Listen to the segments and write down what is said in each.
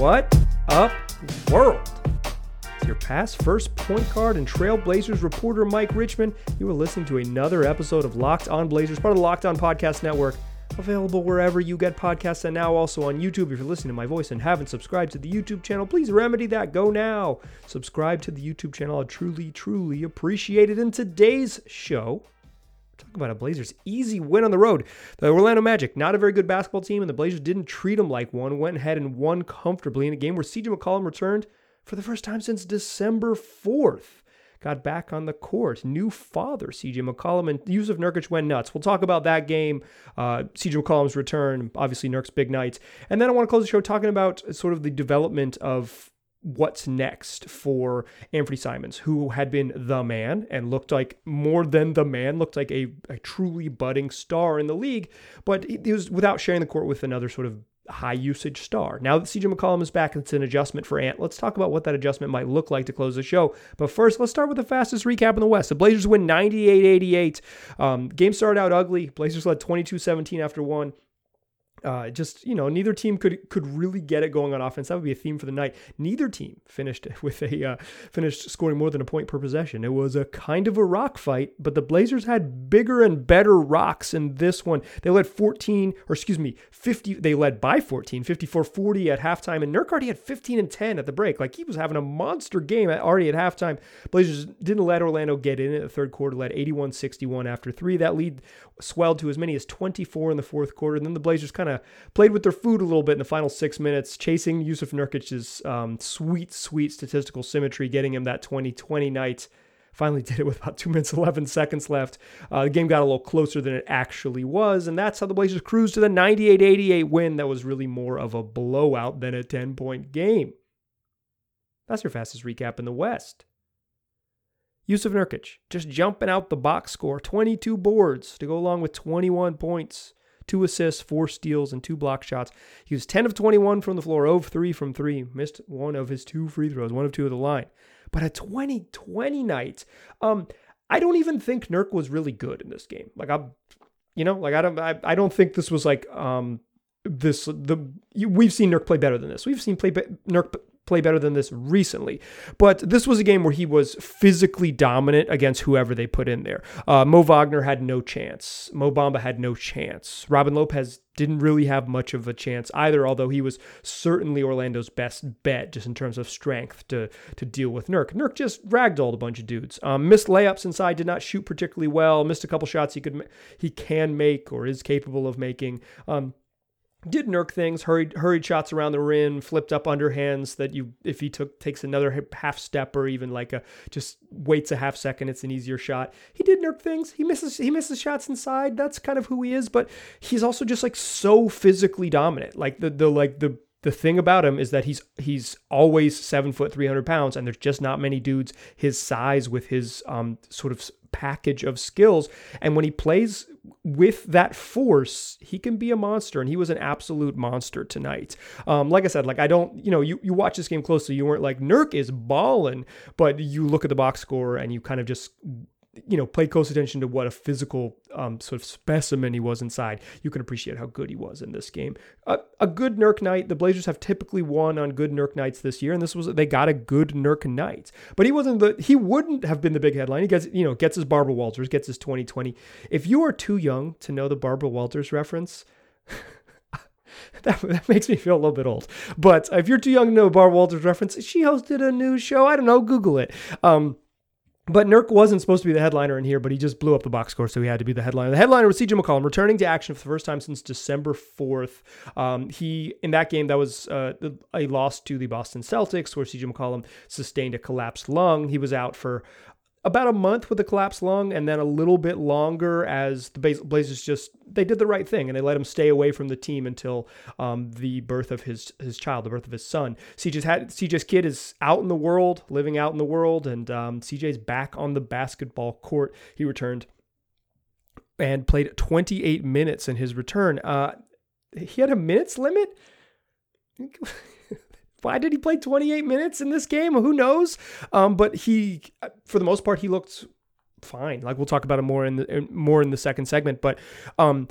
What up, world? It's your past first point guard and Trailblazers reporter Mike Richman. You are listening to another episode of Locked On Blazers, part of the Locked On Podcast Network, available wherever you get podcasts and now also on YouTube. If you're listening to my voice and haven't subscribed to the YouTube channel, please remedy that. Go now. Subscribe to the YouTube channel. I truly, truly appreciate it. In today's show, Talk about a Blazers easy win on the road. The Orlando Magic, not a very good basketball team, and the Blazers didn't treat them like one. Went ahead and won comfortably in a game where CJ McCollum returned for the first time since December 4th. Got back on the court. New father, CJ McCollum, and Jusuf Nurkic went nuts. We'll talk about that game, uh, CJ McCollum's return, obviously Nurk's big nights. And then I want to close the show talking about sort of the development of what's next for Anfernee Simons, who had been the man and looked like more than the man, looked like a, a truly budding star in the league, but he was without sharing the court with another sort of high usage star. Now that CJ McCollum is back, it's an adjustment for Ant. Let's talk about what that adjustment might look like to close the show. But first, let's start with the fastest recap in the West. The Blazers win 98 88. Um, game started out ugly. Blazers led 22 17 after one uh, just you know, neither team could could really get it going on offense. That would be a theme for the night. Neither team finished with a uh, finished scoring more than a point per possession. It was a kind of a rock fight, but the Blazers had bigger and better rocks in this one. They led 14, or excuse me, 50. They led by 14, 54-40 at halftime, and Nurk already had 15 and 10 at the break. Like he was having a monster game already at halftime. Blazers didn't let Orlando get in at the third quarter. Led 81-61 after three. That lead swelled to as many as 24 in the fourth quarter. And then the Blazers kind of played with their food a little bit in the final six minutes, chasing Jusuf Nurkic's um, sweet, sweet statistical symmetry, getting him that 2020 night. Finally did it with about two minutes, 11 seconds left. Uh, the game got a little closer than it actually was, and that's how the Blazers cruised to the 98 88 win that was really more of a blowout than a 10 point game. That's your fastest recap in the West. Jusuf Nurkic just jumping out the box score, 22 boards to go along with 21 points, two assists, four steals, and two block shots. He was 10 of 21 from the floor, 0 of 3 from 3, missed one of his two free throws, one of two of the line. But a 2020 night, um, I don't even think Nurk was really good in this game. Like I'm, you know, like I don't, I, I don't think this was like um this the we've seen Nurk play better than this. We've seen play Nurk play better than this recently. But this was a game where he was physically dominant against whoever they put in there. Uh, Mo Wagner had no chance. Mo Bamba had no chance. Robin Lopez didn't really have much of a chance either, although he was certainly Orlando's best bet just in terms of strength to, to deal with Nurk. Nurk just ragdolled a bunch of dudes. Um, missed layups inside, did not shoot particularly well, missed a couple shots he could he can make or is capable of making. Um, did Nurk things, hurried hurried shots around the rim, flipped up underhands that you if he took takes another half step or even like a just waits a half second, it's an easier shot. He did Nurk things. He misses he misses shots inside. That's kind of who he is, but he's also just like so physically dominant. Like the the like the the thing about him is that he's he's always seven foot three hundred pounds, and there's just not many dudes his size with his um sort of package of skills. And when he plays with that force, he can be a monster. And he was an absolute monster tonight. Um, like I said, like I don't, you know, you, you watch this game closely, you weren't like Nurk is balling, but you look at the box score and you kind of just you know, pay close attention to what a physical um, sort of specimen he was inside, you can appreciate how good he was in this game. Uh, a good Nurk night. The Blazers have typically won on good Nurk nights this year, and this was they got a good Nurk night. But he wasn't the he wouldn't have been the big headline. He gets you know gets his Barbara Walters, gets his 2020. If you are too young to know the Barbara Walters reference. That, that, makes me feel a little bit old. But if you're too young to know Barbara Walters reference, she hosted a news show. I don't know, Google it. Um, but Nurk wasn't supposed to be the headliner in here, but he just blew up the box score, so he had to be the headliner. The headliner was CJ McCollum, returning to action for the first time since December 4th. Um, he, in that game, that was uh, a loss to the Boston Celtics, where CJ McCollum sustained a collapsed lung. He was out for about a month with a collapsed lung and then a little bit longer as the Blazers just they did the right thing and they let him stay away from the team until um, the birth of his his child, the birth of his son. CJ's had CJ's kid is out in the world, living out in the world, and um, CJ's back on the basketball court. He returned and played 28 minutes in his return. Uh, he had a minutes limit. Why did he play 28 minutes in this game? Who knows? Um, but he, for the most part, he looked fine. Like we'll talk about it more in the more in the second segment. But um,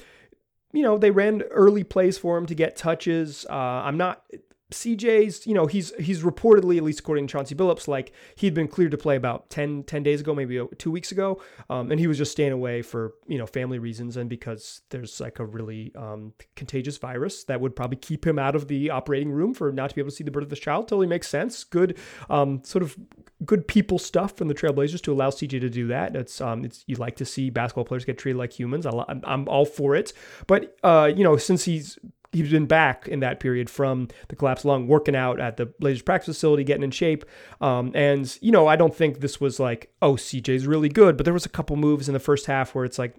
you know, they ran early plays for him to get touches. Uh, I'm not CJ's, you know, he's he's reportedly, at least according to Chauncey Billups, like he'd been cleared to play about 10, 10 days ago, maybe two weeks ago. Um, and he was just staying away for, you know, family reasons and because there's like a really um, contagious virus that would probably keep him out of the operating room for not to be able to see the birth of his child. Totally makes sense. Good um, sort of good people stuff from the Trailblazers to allow CJ to do that. It's um, it's you like to see basketball players get treated like humans. I, am I'm all for it. But uh, you know, since he's he's been back in that period from the collapsed lung, working out at the Blazers practice facility, getting in shape. Um, and you know, I don't think this was like, oh, CJ's really good, but there was a couple moves in the first half where it's like,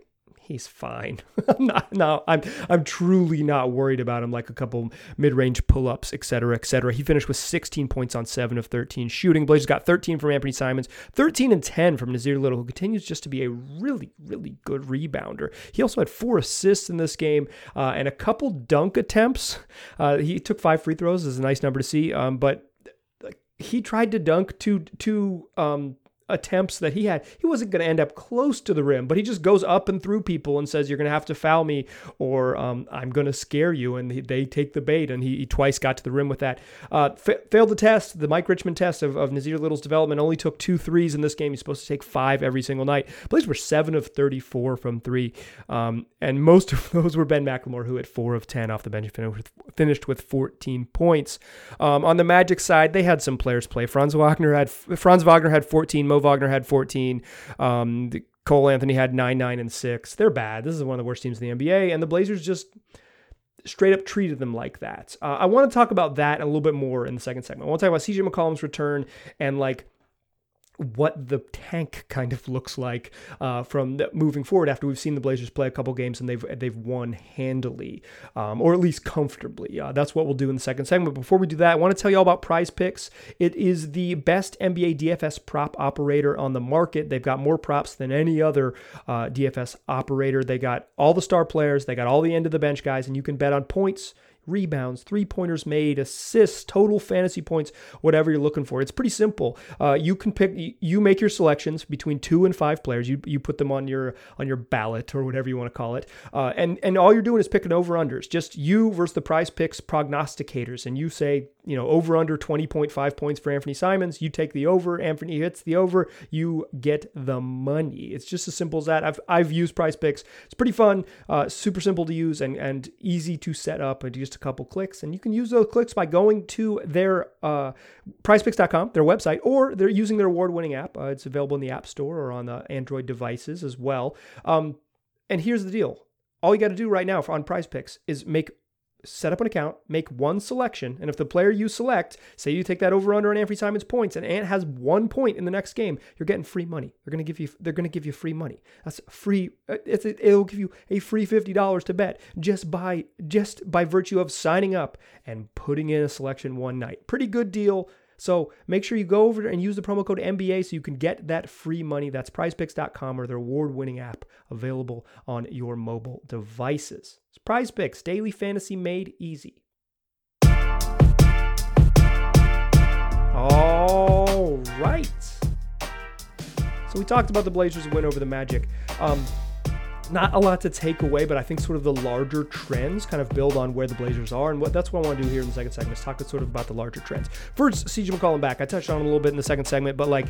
he's fine. I'm no, I'm I'm truly not worried about him like a couple mid-range pull-ups, etc., cetera, et cetera. He finished with 16 points on 7 of 13 shooting. Blazers got 13 from Anfernee Simons, 13 and 10 from Nassir Little, who continues just to be a really, really good rebounder. He also had four assists in this game uh, and a couple dunk attempts. Uh, he took five free throws. Is a nice number to see. Um, but he tried to dunk two two um, attempts that he had, he wasn't going to end up close to the rim, but he just goes up and through people and says, You're going to have to foul me or um, I'm going to scare you. And he, they take the bait. And he, he, twice got to the rim with that. Uh, fa- failed the test, the Mike Richman test of, of Nassir Little's development. Only took two threes in this game. He's supposed to take five every single night. Plays were seven of 34 from three. Um, and most of those were Ben McLemore, who had four of 10 off the bench, and finished with 14 points. Um, on the Magic side, they had some players play. Franz Wagner had Franz Wagner had 14. Mo Wagner had 14. Um, Cole Anthony had 9, 9, and 6. They're bad. This is one of the worst teams in the NBA, and the Blazers just straight up treated them like that. Uh, I want to talk about that a little bit more in the second segment. I want to talk about CJ McCollum's return and like what the tank kind of looks like uh, from the, moving forward after we've seen the Blazers play a couple games and they've they've won handily um, or at least comfortably. Uh, that's what we'll do in the second segment. Before we do that, I want to tell you all about Prize Picks. It is the best NBA DFS prop operator on the market. They've got more props than any other uh, DFS operator. They got all the star players, they got all the end of the bench guys, and you can bet on points rebounds, three pointers made, assists, total fantasy points, whatever you're looking for. It's pretty simple. Uh, you can pick, you make your selections between two and five players. You you put them on your on your ballot or whatever you want to call it, uh, and and all you're doing is picking over unders. Just you versus the Prize Picks prognosticators, and you say you know over under 20.5 points for Anfernee Simons. You take the over. Anthony hits the over. You get the money. It's just as simple as that. I've I've used Prize Picks. It's pretty fun, uh, super simple to use, and and easy to set up. And just couple clicks, and you can use those clicks by going to their uh, PrizePicks.com, their website, or they're using their award-winning app. Uh, it's available in the App Store or on the Android devices as well. Um, and here's the deal: all you got to do right now for, on Prize Picks is make set up an account, make one selection, and if the player you select, say you take that over under on Anfernee Simons points, and Ant has one point in the next game, you're getting free money. They're gonna give you they're gonna give you free money. That's free. Uh, it's, it'll give you a free fifty dollars to bet just by just by virtue of signing up and putting in a selection one night. Pretty good deal. So make sure you go over there and use the promo code MBA so you can get that free money. That's prizepicks.com or their award winning app available on your mobile devices. It's daily fantasy made easy. All right. So we talked about the Blazers' win over the Magic. Um, not a lot to take away, but I think sort of the larger trends kind of build on where the Blazers are. And what that's what I want to do here in the second segment is talk sort of about the larger trends. First, CJ McCollum back. I touched on him a little bit in the second segment, but like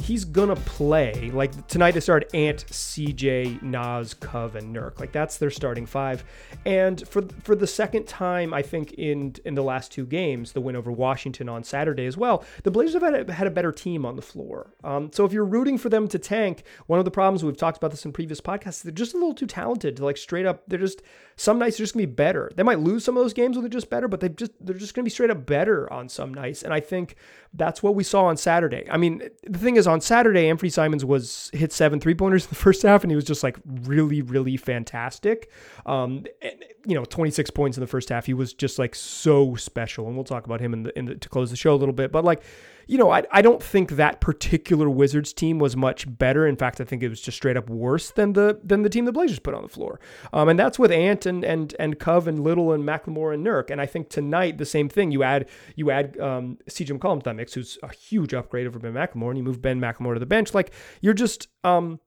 he's gonna play. Like tonight, they started Ant, CJ, Naz, Cove, and Nurk. Like that's their starting five. And for for the second time, I think in in the last two games, the win over Washington on Saturday as well, the Blazers have had a, had a better team on the floor. Um, so if you're rooting for them to tank, one of the problems we've talked about this in previous podcasts, they're just a little too talented to like straight up. They're just some nights they're just gonna be better. They might lose some of those games where they're just better, but they just they're just gonna be straight up better on some nights. And I think that's what we saw on Saturday. I mean, the thing is, on Saturday, Anfernee Simons was hit seven three pointers in the first half, and he was just like really, really fantastic. Um, and, you know, 26 points in the first half. He was just like so special, and we'll talk about him in the, in the to close the show a little bit. But like, you know, I, I don't think that particular Wizards team was much better. In fact, I think it was just straight up worse than the than the team the Blazers put on the floor. Um, and that's with Ant and and and Cove and Little and McLemore and Nurk. And I think tonight the same thing. You add you add um, CJ McCollum to that mix, who's a huge upgrade over Ben McLemore, and you move Ben McLemore to the bench. Like you're just um,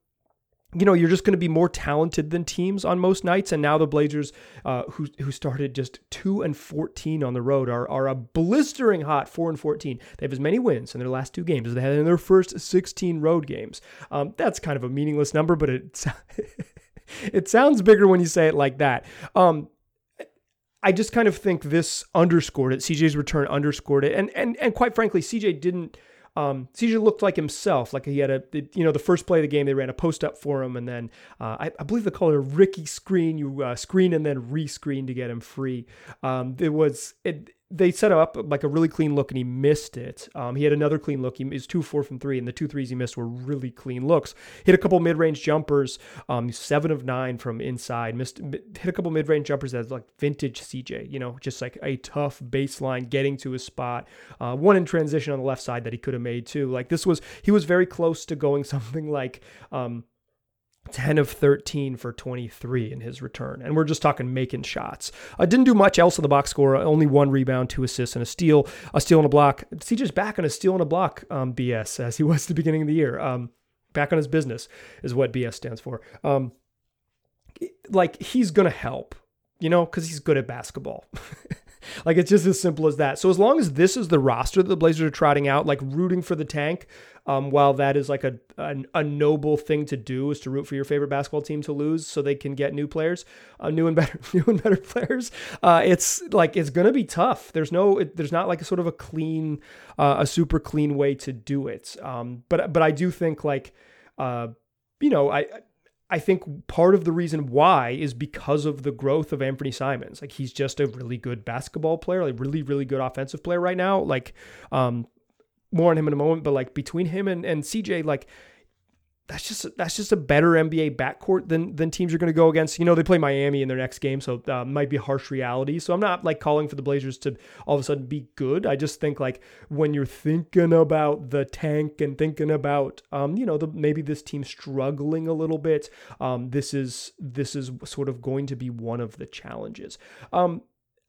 you know, you're just going to be more talented than teams on most nights. And now the Blazers, uh, who who started just two and fourteen on the road, are are a blistering hot four and fourteen. They have as many wins in their last two games as they had in their first sixteen road games. Um, that's kind of a meaningless number, but it it sounds bigger when you say it like that. Um, I just kind of think this underscored it. CJ's return underscored it, and and and quite frankly, CJ didn't um, looked like himself, like he had a, you know, the first play of the game, they ran a post up for him, and then uh, I, I, believe they call it a Ricky screen. You uh, screen and then re-screen to get him free. Um, it was it they set up like a really clean look and he missed it. Um, he had another clean look. He was two four from three, and the two threes he missed were really clean looks. Hit a couple mid range jumpers, um, seven of nine from inside. Missed hit a couple mid range jumpers that's like vintage CJ. You know, just like a tough baseline getting to his spot. Uh, one in transition on the left side that he could have made too. Like this was he was very close to going something like. Um, 10 of 13 for 23 in his return. And we're just talking making shots. Uh, didn't do much else in the box score. Only one rebound, two assists, and a steal. A steal and a block. CJ's back on a steal and a block um, BS as he was at the beginning of the year. Um, back on his business is what BS stands for. Um, like he's going to help, you know, because he's good at basketball. like it's just as simple as that. So as long as this is the roster that the Blazers are trotting out, like rooting for the tank, um, while that is like a, a, a noble thing to do, is to root for your favorite basketball team to lose so they can get new players, uh, new and better, new and better players. Uh, it's like it's gonna be tough. There's no, it, there's not like a sort of a clean, uh, a super clean way to do it. Um, but but I do think like, uh, you know, I I think part of the reason why is because of the growth of Anfernee Simons. Like he's just a really good basketball player, like really, really good offensive player right now. Like, um, more on him in a moment, but like between him and, and CJ, like that's just that's just a better NBA backcourt than than teams are going to go against. You know, they play Miami in their next game, so uh, might be harsh reality. So I'm not like calling for the Blazers to all of a sudden be good. I just think like when you're thinking about the tank and thinking about um, you know, the maybe this team struggling a little bit, um, this is this is sort of going to be one of the challenges. Um,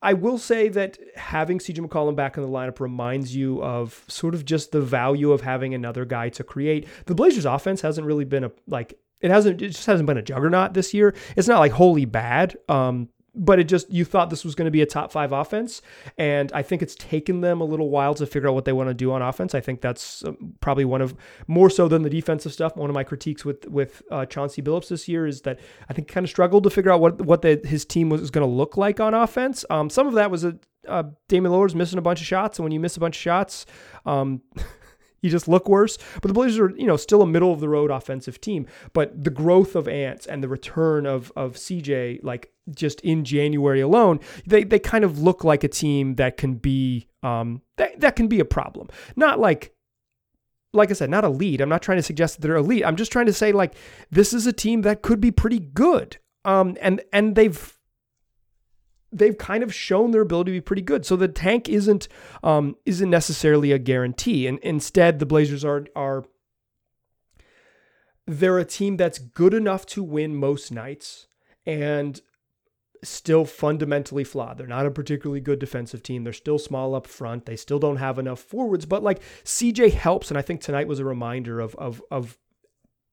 I will say that having CJ McCollum back in the lineup reminds you of sort of just the value of having another guy to create. The Blazers offense hasn't really been a like it hasn't it just hasn't been a juggernaut this year. It's not like wholly bad. Um, but it just you thought this was going to be a top five offense and i think it's taken them a little while to figure out what they want to do on offense i think that's um, probably one of more so than the defensive stuff one of my critiques with with uh, chauncey billups this year is that i think kind of struggled to figure out what what the, his team was, going to look like on offense um, some of that was a uh, Damian Lillard's missing a bunch of shots, and when you miss a bunch of shots, um, you just look worse. But the Blazers are, you know, still a middle of the road offensive team. But the growth of Ants and the return of of CJ, like just in January alone, they they kind of look like a team that can be um that, that can be a problem. Not like like I said, not elite. I'm not trying to suggest that they're elite. I'm just trying to say like this is a team that could be pretty good. Um and and they've they've kind of shown their ability to be pretty good. So the tank isn't um, isn't necessarily a guarantee, and instead the Blazers are are they're a team that's good enough to win most nights and still fundamentally flawed. They're not a particularly good defensive team. They're still small up front. They still don't have enough forwards, but like CJ helps and I think tonight was a reminder of of of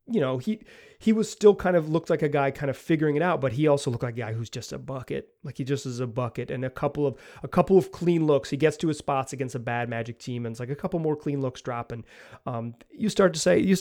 you know, he he was still kind of looked like a guy kind of figuring it out, but he also looked like a guy who's just a bucket. Like he just is a bucket and a couple of a couple of clean looks. He gets to his spots against a bad Magic team and it's like a couple more clean looks drop and um, you start to say you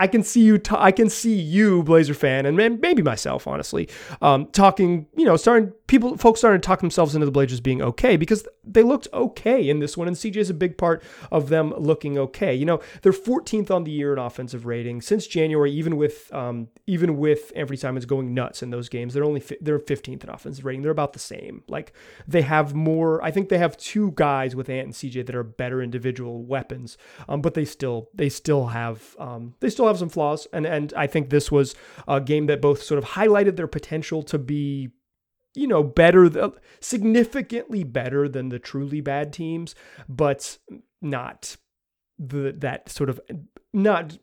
I can see you. T- I can see you, Blazer fan, and maybe myself, honestly, um, talking. You know, starting people, folks starting to talk themselves into the Blazers being okay because they looked okay in this one, and CJ is a big part of them looking okay. You know, they're 14th on the year in offensive rating since January. Even with um, even with Anfernee Simons going nuts in those games, they're only fi- they're 15th in offensive rating. They're about the same. Like they have more. I think they have two guys with Ant and CJ that are better individual weapons, um, but they still they still have um, they still have some flaws, and and I think this was a game that both sort of highlighted their potential to be you know, better, significantly better than the truly bad teams, but not the that sort of not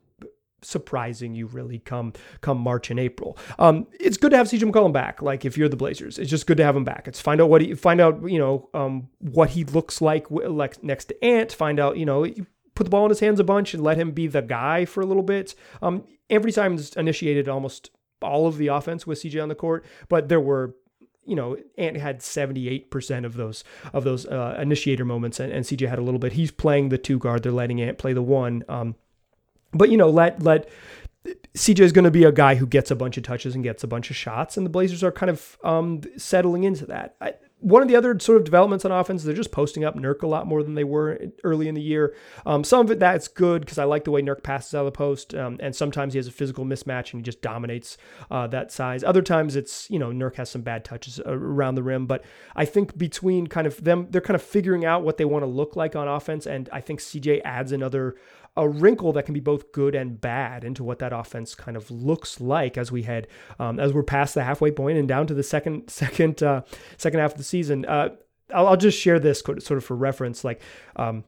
surprising you really come come March and April. Um, it's good to have CJ McCollum back. Like if you're the Blazers, it's just good to have him back. It's find out what he find out you know um, what he looks like like next to Ant. Find out you know put the ball in his hands a bunch and let him be the guy for a little bit. Um, Anfernee Simons initiated almost all of the offense with CJ on the court, but there were you know, Ant had 78% of those of those uh, initiator moments, and, and, CJ had a little bit. He's playing the two guard. They're letting Ant play the one. Um, but you know, let let CJ is going to be a guy who gets a bunch of touches and gets a bunch of shots, and the Blazers are kind of um, settling into that. I, one of the other sort of developments on offense, they're just posting up Nurk a lot more than they were early in the year. Um, some of it that's good because I like the way Nurk passes out of the post, um, and sometimes he has a physical mismatch and he just dominates uh, that size. Other times it's you know Nurk has some bad touches around the rim, but I think between kind of them, they're kind of figuring out what they want to look like on offense, and I think CJ adds another a wrinkle that can be both good and bad into what that offense kind of looks like as we head um, as we're past the halfway point and down to the second second uh, second half of the season. Uh, I'll, I'll, just share this sort of for reference, like. Um,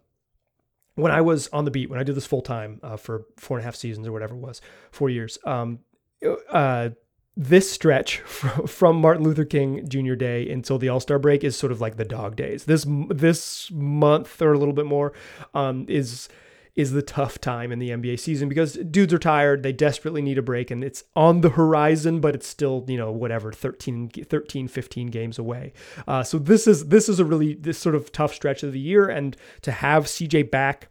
when I was on the beat, when I did this full time uh, for four and a half seasons or whatever it was, four years, um, uh, this stretch from Martin Luther King Jr. Day until the All Star break is sort of like the dog days. This this month or a little bit more um, is is the tough time in the NBA season because dudes are tired. They desperately need a break and it's on the horizon, but it's still, you know, whatever, 13, 13 15 games away. Uh, so this is, this is a really, this sort of tough stretch of the year. And to have CJ back,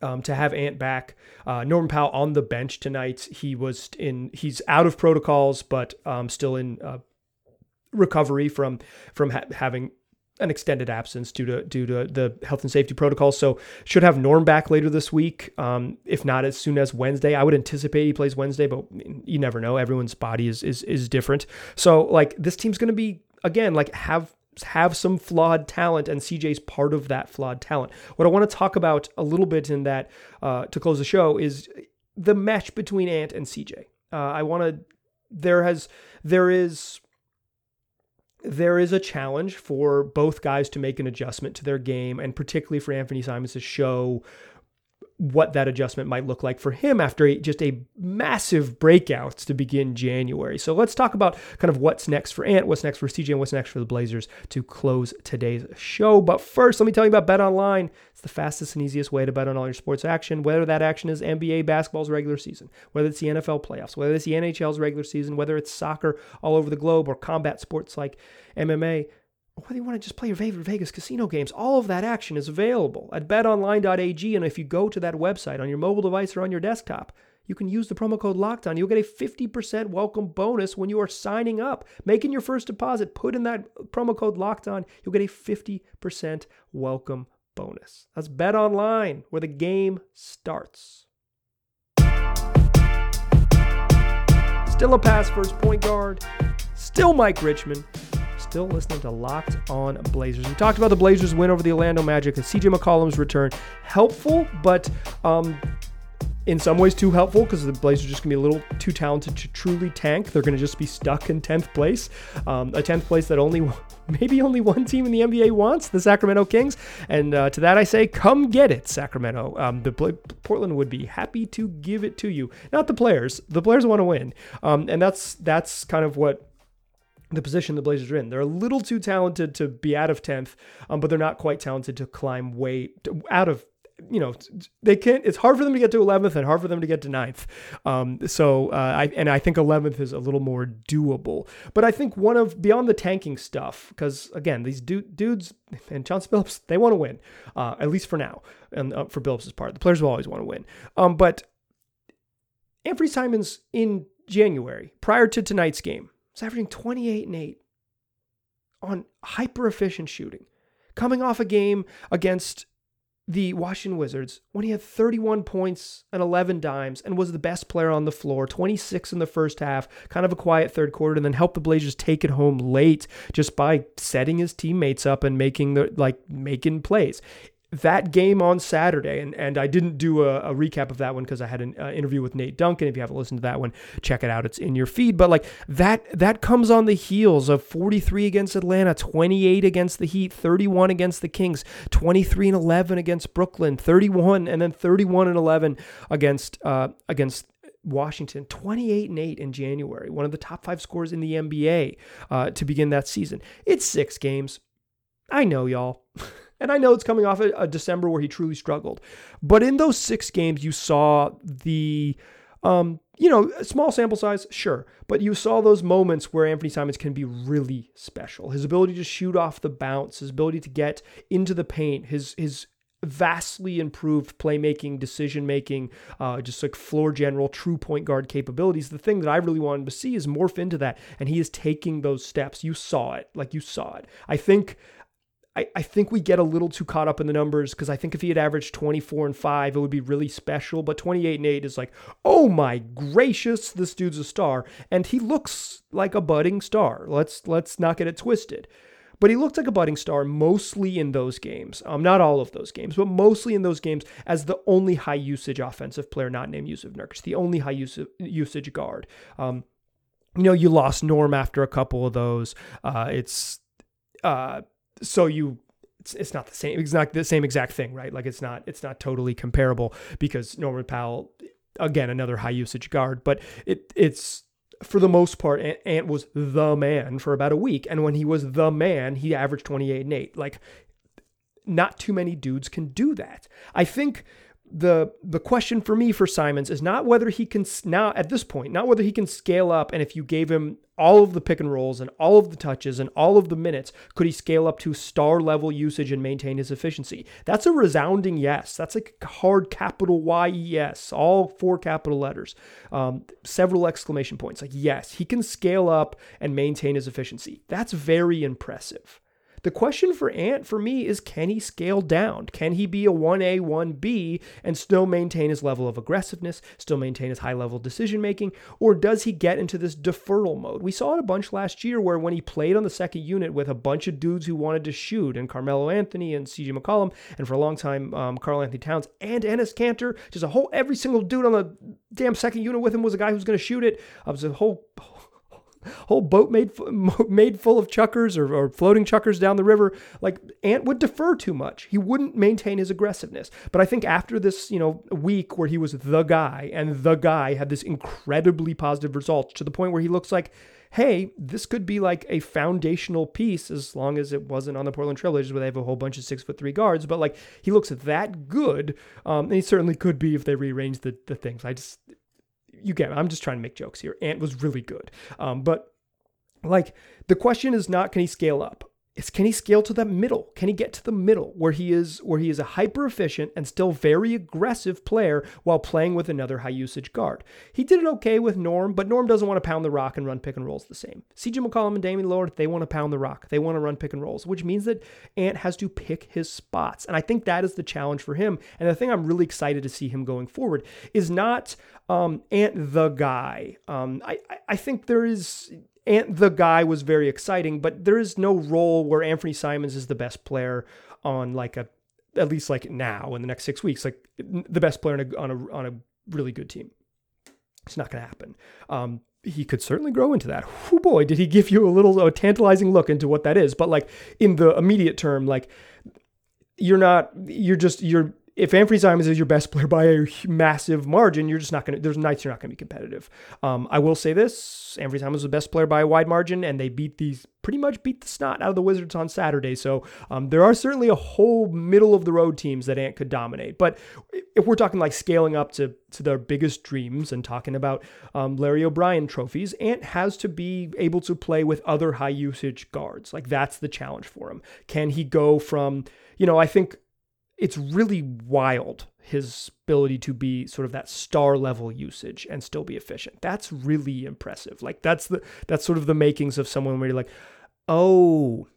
um, to have Ant back, uh, Norman Powell on the bench tonight. He was in, he's out of protocols, but um, still in uh, recovery from, from ha- having an extended absence due to due to the health and safety protocols. So should have Norm back later this week, um, if not as soon as Wednesday. I would anticipate he plays Wednesday, but you never know. Everyone's body is is is different. So like this team's going to be again like have have some flawed talent, and CJ's part of that flawed talent. What I want to talk about a little bit in that uh, to close the show is the match between Ant and CJ. Uh, I want to. There has there is there is a challenge for both guys to make an adjustment to their game, and particularly for Anthony Simons to show what that adjustment might look like for him after a, just a massive breakout to begin January. So let's talk about kind of what's next for Ant, what's next for CJ, and what's next for the Blazers to close today's show. But first, let me tell you about Bet Online. It's the fastest and easiest way to bet on all your sports action, whether that action is NBA basketball's regular season, whether it's the NFL playoffs, whether it's the NHL's regular season, whether it's soccer all over the globe or combat sports like MMA whether you want to just play your favorite Vegas casino games, all of that action is available at betonline.ag. And if you go to that website on your mobile device or on your desktop, you can use the promo code LOCKEDON. You'll get a 50% welcome bonus when you are signing up. Making your first deposit, put in that promo code LOCKEDON. You'll get a 50% welcome bonus. That's Bet Online, where the game starts. Still a pass first point guard. Still Mike Richman still listening to Locked On Blazers. We talked about the Blazers' win over the Orlando Magic and CJ McCollum's return. Helpful, but um, in some ways too helpful because the Blazers are just going to be a little too talented to truly tank. They're going to just be stuck in 10th place, um, a 10th place that only maybe only one team in the NBA wants, the Sacramento Kings. And uh, to that I say, come get it, Sacramento. Um, the Portland would be happy to give it to you. Not the players. The players want to win, um, and that's that's kind of what the position the Blazers are in. They're a little too talented to be out of 10th, um, but they're not quite talented to climb way to, out of you know they can't it's hard for them to get to 11th and hard for them to get to 9th um, so uh, I, and i think 11th is a little more doable. But i think one of beyond the tanking stuff because again these du- dudes and Chauncey Billups they want to win uh, at least for now and uh, for Billups' part. The players will always want to win. Um, but Anfernee Simons in January prior to tonight's game was averaging 28 and 8 on hyper efficient shooting. Coming off a game against the Washington Wizards when he had 31 points and 11 dimes and was the best player on the floor, 26 in the first half, kind of a quiet third quarter, and then helped the Blazers take it home late just by setting his teammates up and making the like making plays that game on Saturday, and, and I didn't do a, a recap of that one because I had an uh, interview with Nate Duncan. If you haven't listened to that one, check it out. It's in your feed. But like that, that comes on the heels of 43 against Atlanta, 28 against the Heat, 31 against the Kings, 23 and 11 against Brooklyn, 31 and then 31 and 11 against uh, against Washington, 28 and 8 in January, one of the top five scores in the NBA uh, to begin that season. It's six games. I know, y'all. And I know it's coming off a, a December where he truly struggled. But in those six games, you saw the um, you know, small sample size, sure, but you saw those moments where Anfernee Simons can be really special. His ability to shoot off the bounce, his ability to get into the paint, his his vastly improved playmaking, decision making, uh, just like floor general, true point guard capabilities. The thing that I really wanted to see is morph into that, and he is taking those steps. You saw it, like you saw it. I think I, I think we get a little too caught up in the numbers because I think if he had averaged 24 and 5, it would be really special. But 28 and 8 is like, oh my gracious, this dude's a star. And he looks like a budding star. Let's let's not get it twisted. But he looked like a budding star mostly in those games. Um, not all of those games, but mostly in those games as the only high usage offensive player not named Jusuf Nurkic, the only high usage, usage guard. Um, you know, you lost Norm after a couple of those. Uh, it's uh, so you it's, it's not the same it's not the same exact thing right? Like it's not it's not totally comparable because Norman Powell again another high usage guard but it it's for the most part Ant was the man for about a week and when he was the man he averaged 28 and 8 like not too many dudes can do that. I think the the question for me for Simons is not whether he can now at this point, not whether he can scale up and if you gave him all of the pick and rolls and all of the touches and all of the minutes, could he scale up to star level usage and maintain his efficiency? That's a resounding yes. That's like hard capital Y E S, all four capital letters, um, several exclamation points. Like yes, he can scale up and maintain his efficiency. That's very impressive. The question for Ant for me is can he scale down? Can he be a 1A, 1B and still maintain his level of aggressiveness, still maintain his high level decision making? Or does he get into this deferral mode? We saw it a bunch last year where when he played on the second unit with a bunch of dudes who wanted to shoot, and Carmelo Anthony and CJ McCollum, and for a long time, um, Karl-Anthony Towns and Enes Kanter, just a whole, every single dude on the damn second unit with him was a guy who was going to shoot it. It was a whole whole boat made made full of chuckers or, or floating chuckers down the river. Like Ant would defer too much. He wouldn't maintain his aggressiveness. But I think after this, you know, week where he was the guy and the guy had this incredibly positive results to the point where he looks like hey, this could be like a foundational piece as long as it wasn't on the Portland Trailblazers where they have a whole bunch of six foot three guards. But like he looks that good, um, and he certainly could be if they rearrange the the things. I just you get it. I'm just trying to make jokes here. Ant was really good. Um, but like the question is not can he scale up? It's can he scale to the middle? Can he get to the middle where he is where he is a hyper efficient and still very aggressive player while playing with another high usage guard? He did it okay with Norm, but Norm doesn't want to pound the rock and run pick and rolls the same. CJ McCollum and Damian Lillard, they want to pound the rock. They want to run pick and rolls, which means that Ant has to pick his spots. And I think that is the challenge for him. And the thing I'm really excited to see him going forward is not um, Ant the guy. Um, I, I think there is and the guy was very exciting, but there is no role where Anfernee Simons is the best player on like a at least like now in the next six weeks, like the best player on a on a, on a really good team. It's not going to happen. Um, he could certainly grow into that. Oh boy, did he give you a little a tantalizing look into what that is? But like in the immediate term, like you're not, you're just you're if Anfernee Simons is your best player by a massive margin, you're just not going to, there's nights you're not going to be competitive. Um, I will say this Anfernee Simons was the best player by a wide margin, and they beat these, pretty much beat the snot out of the Wizards on Saturday. So um, there are certainly a whole middle of the road teams that Ant could dominate. But if we're talking like scaling up to, to their biggest dreams and talking about um, Larry O'Brien trophies, Ant has to be able to play with other high usage guards. Like that's the challenge for him. Can he go from, you know, I think it's really wild his ability to be sort of that star level usage and still be efficient. That's really impressive. Like that's the that's sort of the makings of someone where you're like, oh,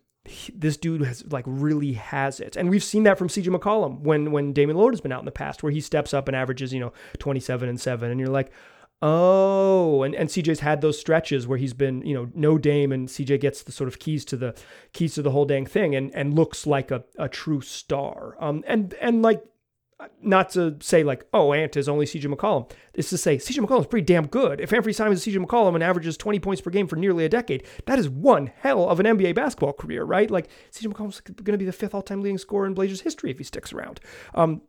this dude has like really has it. And we've seen that from CJ McCollum when when Damian Lillard has been out in the past, where he steps up and averages, you know, 27 and 7. And you're like, Oh, and, and CJ's had those stretches where he's been, you know, no Dame and CJ gets the sort of keys to the keys to the whole dang thing and and looks like a, a true star. Um and and like not to say like, oh, Ant is only CJ McCollum. It's to say CJ McCollum is pretty damn good. If Anfernee Simons is CJ McCollum and averages 20 points per game for nearly a decade, that is one hell of an NBA basketball career, right? Like CJ McCollum's going to be the fifth all-time leading scorer in Blazers history if he sticks around. Um,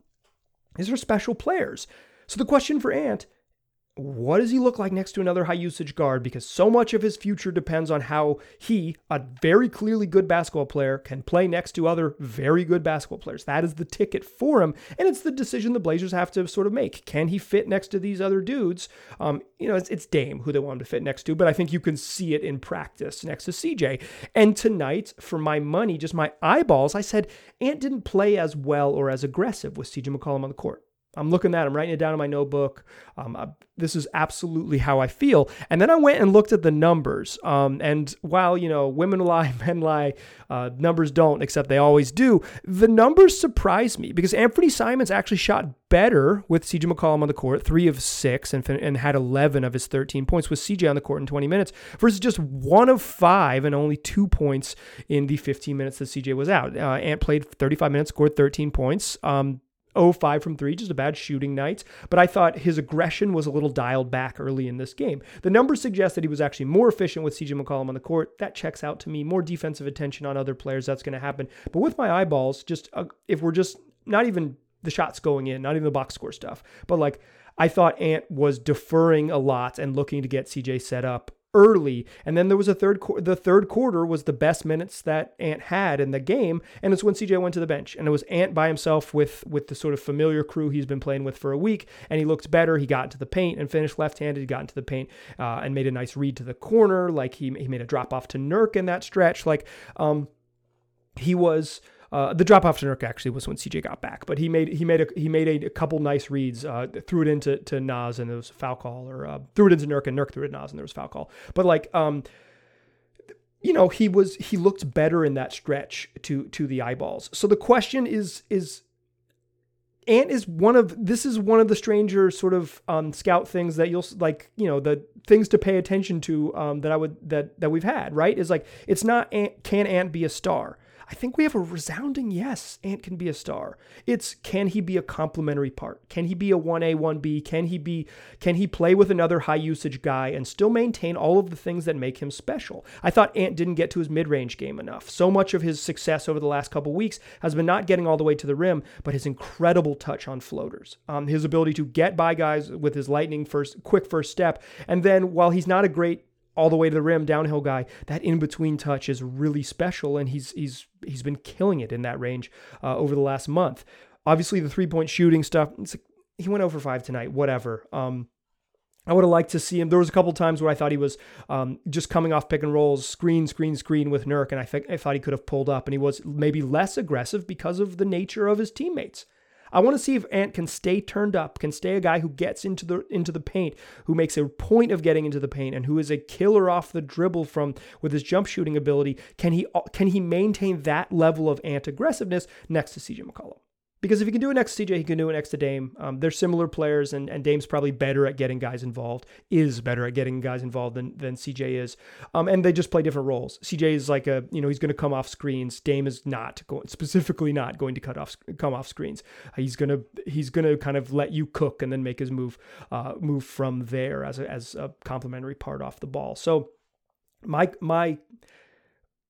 these are special players. So the question for Ant what does he look like next to another high usage guard? Because so much of his future depends on how he, a very clearly good basketball player, can play next to other very good basketball players. That is the ticket for him. And it's the decision the Blazers have to sort of make. Can he fit next to these other dudes? Um, you know, it's, it's Dame who they want him to fit next to, but I think you can see it in practice next to CJ. And tonight, for my money, just my eyeballs, I said Ant didn't play as well or as aggressive with CJ McCollum on the court. I'm looking at, I'm writing it down in my notebook. Um, I, this is absolutely how I feel. And then I went and looked at the numbers. Um, and while, you know, women lie, men lie, uh, numbers don't, except they always do, the numbers surprised me because Anfernee Simons actually shot better with CJ McCollum on the court, three of six, and, and had 11 of his 13 points with CJ on the court in 20 minutes versus just one of five and only two points in the 15 minutes that CJ was out. Uh, Ant played 35 minutes, scored 13 points. Um, 5 from 3, just a bad shooting night. But I thought his aggression was a little dialed back early in this game. The numbers suggest that he was actually more efficient with CJ McCollum on the court. That checks out to me. More defensive attention on other players, that's going to happen. But with my eyeballs, just uh, if we're just not even the shots going in, not even the box score stuff, but like I thought Ant was deferring a lot and looking to get CJ set up early. And then there was a third the third quarter was the best minutes that Ant had in the game, and it's when CJ went to the bench. And it was Ant by himself with with the sort of familiar crew he's been playing with for a week, and he looked better. He got into the paint and finished left-handed. He got into the paint uh, and made a nice read to the corner. Like he he made a drop off to Nurk in that stretch. Like um, he was uh, the drop off to Nurk actually was when CJ got back, but he made he made a he made a, a couple nice reads, uh, threw it into to Naz and there was a foul call, or uh, threw it into Nurk and Nurk threw it to Naz and there was a foul call. But like um, you know, he was he looked better in that stretch to to the eyeballs. So the question is is Ant is one of this is one of the stranger sort of um, scout things that you'll like you know the things to pay attention to um, that I would that that we've had right is like it's not Ant, can Ant be a star I think we have a resounding yes. Ant can be a star. It's can he be a complementary part? Can he be a 1A, 1B? Can he be can he play with another high usage guy and still maintain all of the things that make him special? I thought Ant didn't get to his mid-range game enough. So much of his success over the last couple weeks has been not getting all the way to the rim, but his incredible touch on floaters. Um, his ability to get by guys with his lightning first quick first step. And then while he's not a great all the way to the rim downhill guy that in between touch is really special and he's he's he's been killing it in that range uh, over the last month obviously the three point shooting stuff he went over five tonight whatever um, I would have liked to see him. There was a couple times where I thought he was um, just coming off pick and rolls, screen, screen, screen with Nurk, and I think I thought he could have pulled up, and he was maybe less aggressive because of the nature of his teammates. I want to see if Ant can stay turned up, can stay a guy who gets into the into the paint, who makes a point of getting into the paint, and who is a killer off the dribble from with his jump shooting ability. Can he can he maintain that level of Ant aggressiveness next to CJ McCollum? Because if he can do it next to CJ, he can do it next to Dame. Um, they're similar players, and, and Dame's probably better at getting guys involved, is better at getting guys involved than, than CJ is. Um, and they just play different roles. CJ is like a, you know, he's going to come off screens. Dame is not going, specifically not going to cut off, come off screens. He's going to, he's going to kind of let you cook and then make his move, uh, move from there as a, as a complementary part off the ball. So my, my,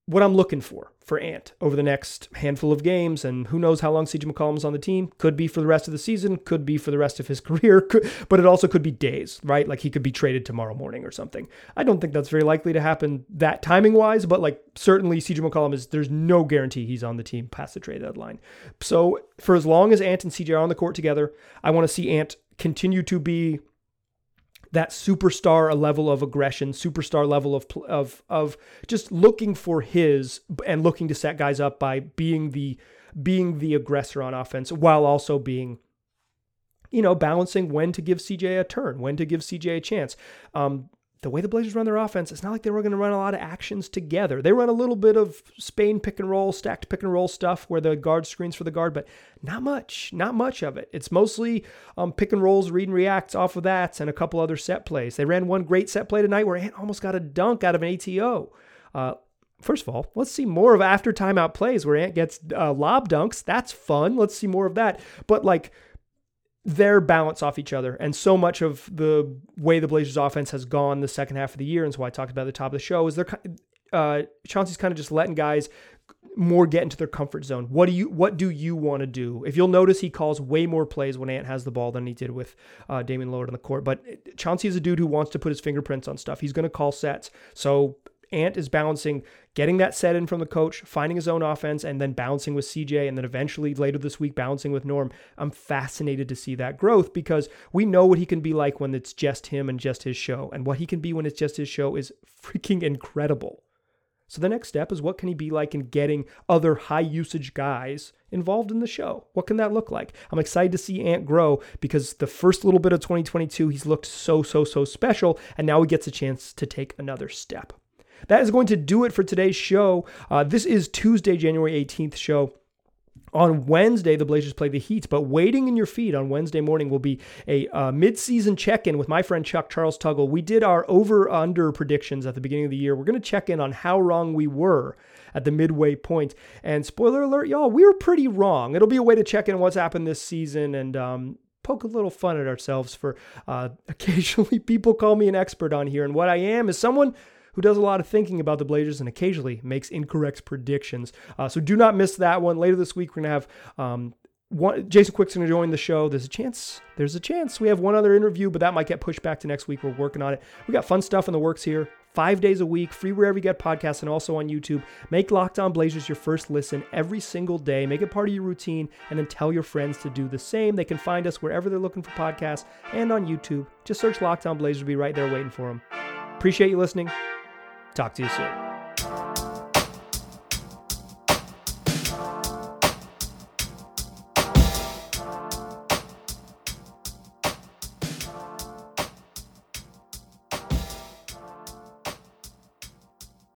what I'm looking for for Ant over the next handful of games, and who knows how long CJ McCollum's on the team. Could be for the rest of the season, could be for the rest of his career, could, but it also could be days, right? Like he could be traded tomorrow morning or something. I don't think that's very likely to happen that timing wise, but like certainly CJ McCollum is there's no guarantee he's on the team past the trade deadline. So for as long as Ant and CJ are on the court together, I want to see Ant continue to be that superstar level of aggression, superstar level of of of just looking for his and looking to set guys up by being the being the aggressor on offense while also being you know balancing when to give CJ a turn, when to give CJ a chance. Um, the way the Blazers run their offense, it's not like they were going to run a lot of actions together. They run a little bit of Spain pick and roll, stacked pick and roll stuff where the guard screens for the guard, but not much, not much of it. It's mostly um, pick and rolls, read and reacts off of that, and a couple other set plays. They ran one great set play tonight where Ant almost got a dunk out of an ATO. Uh, first of all, let's see more of after timeout plays where Ant gets uh, lob dunks. That's fun. Let's see more of that. But like their balance off each other. And so much of the way the Blazers offense has gone the second half of the year, and so I talked about at the top of the show, is they're uh, Chauncey's kind of just letting guys more get into their comfort zone. What do you what do you want to do? If you'll notice, he calls way more plays when Ant has the ball than he did with uh, Damian Lillard on the court. But Chauncey is a dude who wants to put his fingerprints on stuff. He's going to call sets. So Ant is balancing getting that set in from the coach, finding his own offense, and then bouncing with CJ, and then eventually later this week bouncing with Norm. I'm fascinated to see that growth because we know what he can be like when it's just him and just his show, and what he can be when it's just his show is freaking incredible. So the next step is what can he be like in getting other high usage guys involved in the show? What can that look like? I'm excited to see Ant grow because the first little bit of 2022, he's looked so, so, so special. And now he gets a chance to take another step. That is going to do it for today's show. Uh, this is Tuesday, January 18th show. On Wednesday, the Blazers play the Heat, but waiting in your feed on Wednesday morning will be a uh, mid-season check-in with my friend Chuck Charles Tuggle. We did our over/under predictions at the beginning of the year. We're going to check in on how wrong we were at the midway point. And spoiler alert, y'all, we were pretty wrong. It'll be a way to check in what's happened this season and um, poke a little fun at ourselves for uh, occasionally people call me an expert on here, and what I am is someone who does a lot of thinking about the Blazers and occasionally makes incorrect predictions. Uh, so do not miss that one. Later this week, we're going to have um, one, Jason Quick's going to join the show. There's a chance. There's a chance we have one other interview, but that might get pushed back to next week. We're working on it. We got fun stuff in the works here. Five days a week, free wherever you get podcasts, and also on YouTube. Make Lockdown Blazers your first listen every single day. Make it part of your routine, and then tell your friends to do the same. They can find us wherever they're looking for podcasts and on YouTube. Just search Lockdown Blazers. We'll be right there waiting for them. Appreciate you listening. Talk to you soon.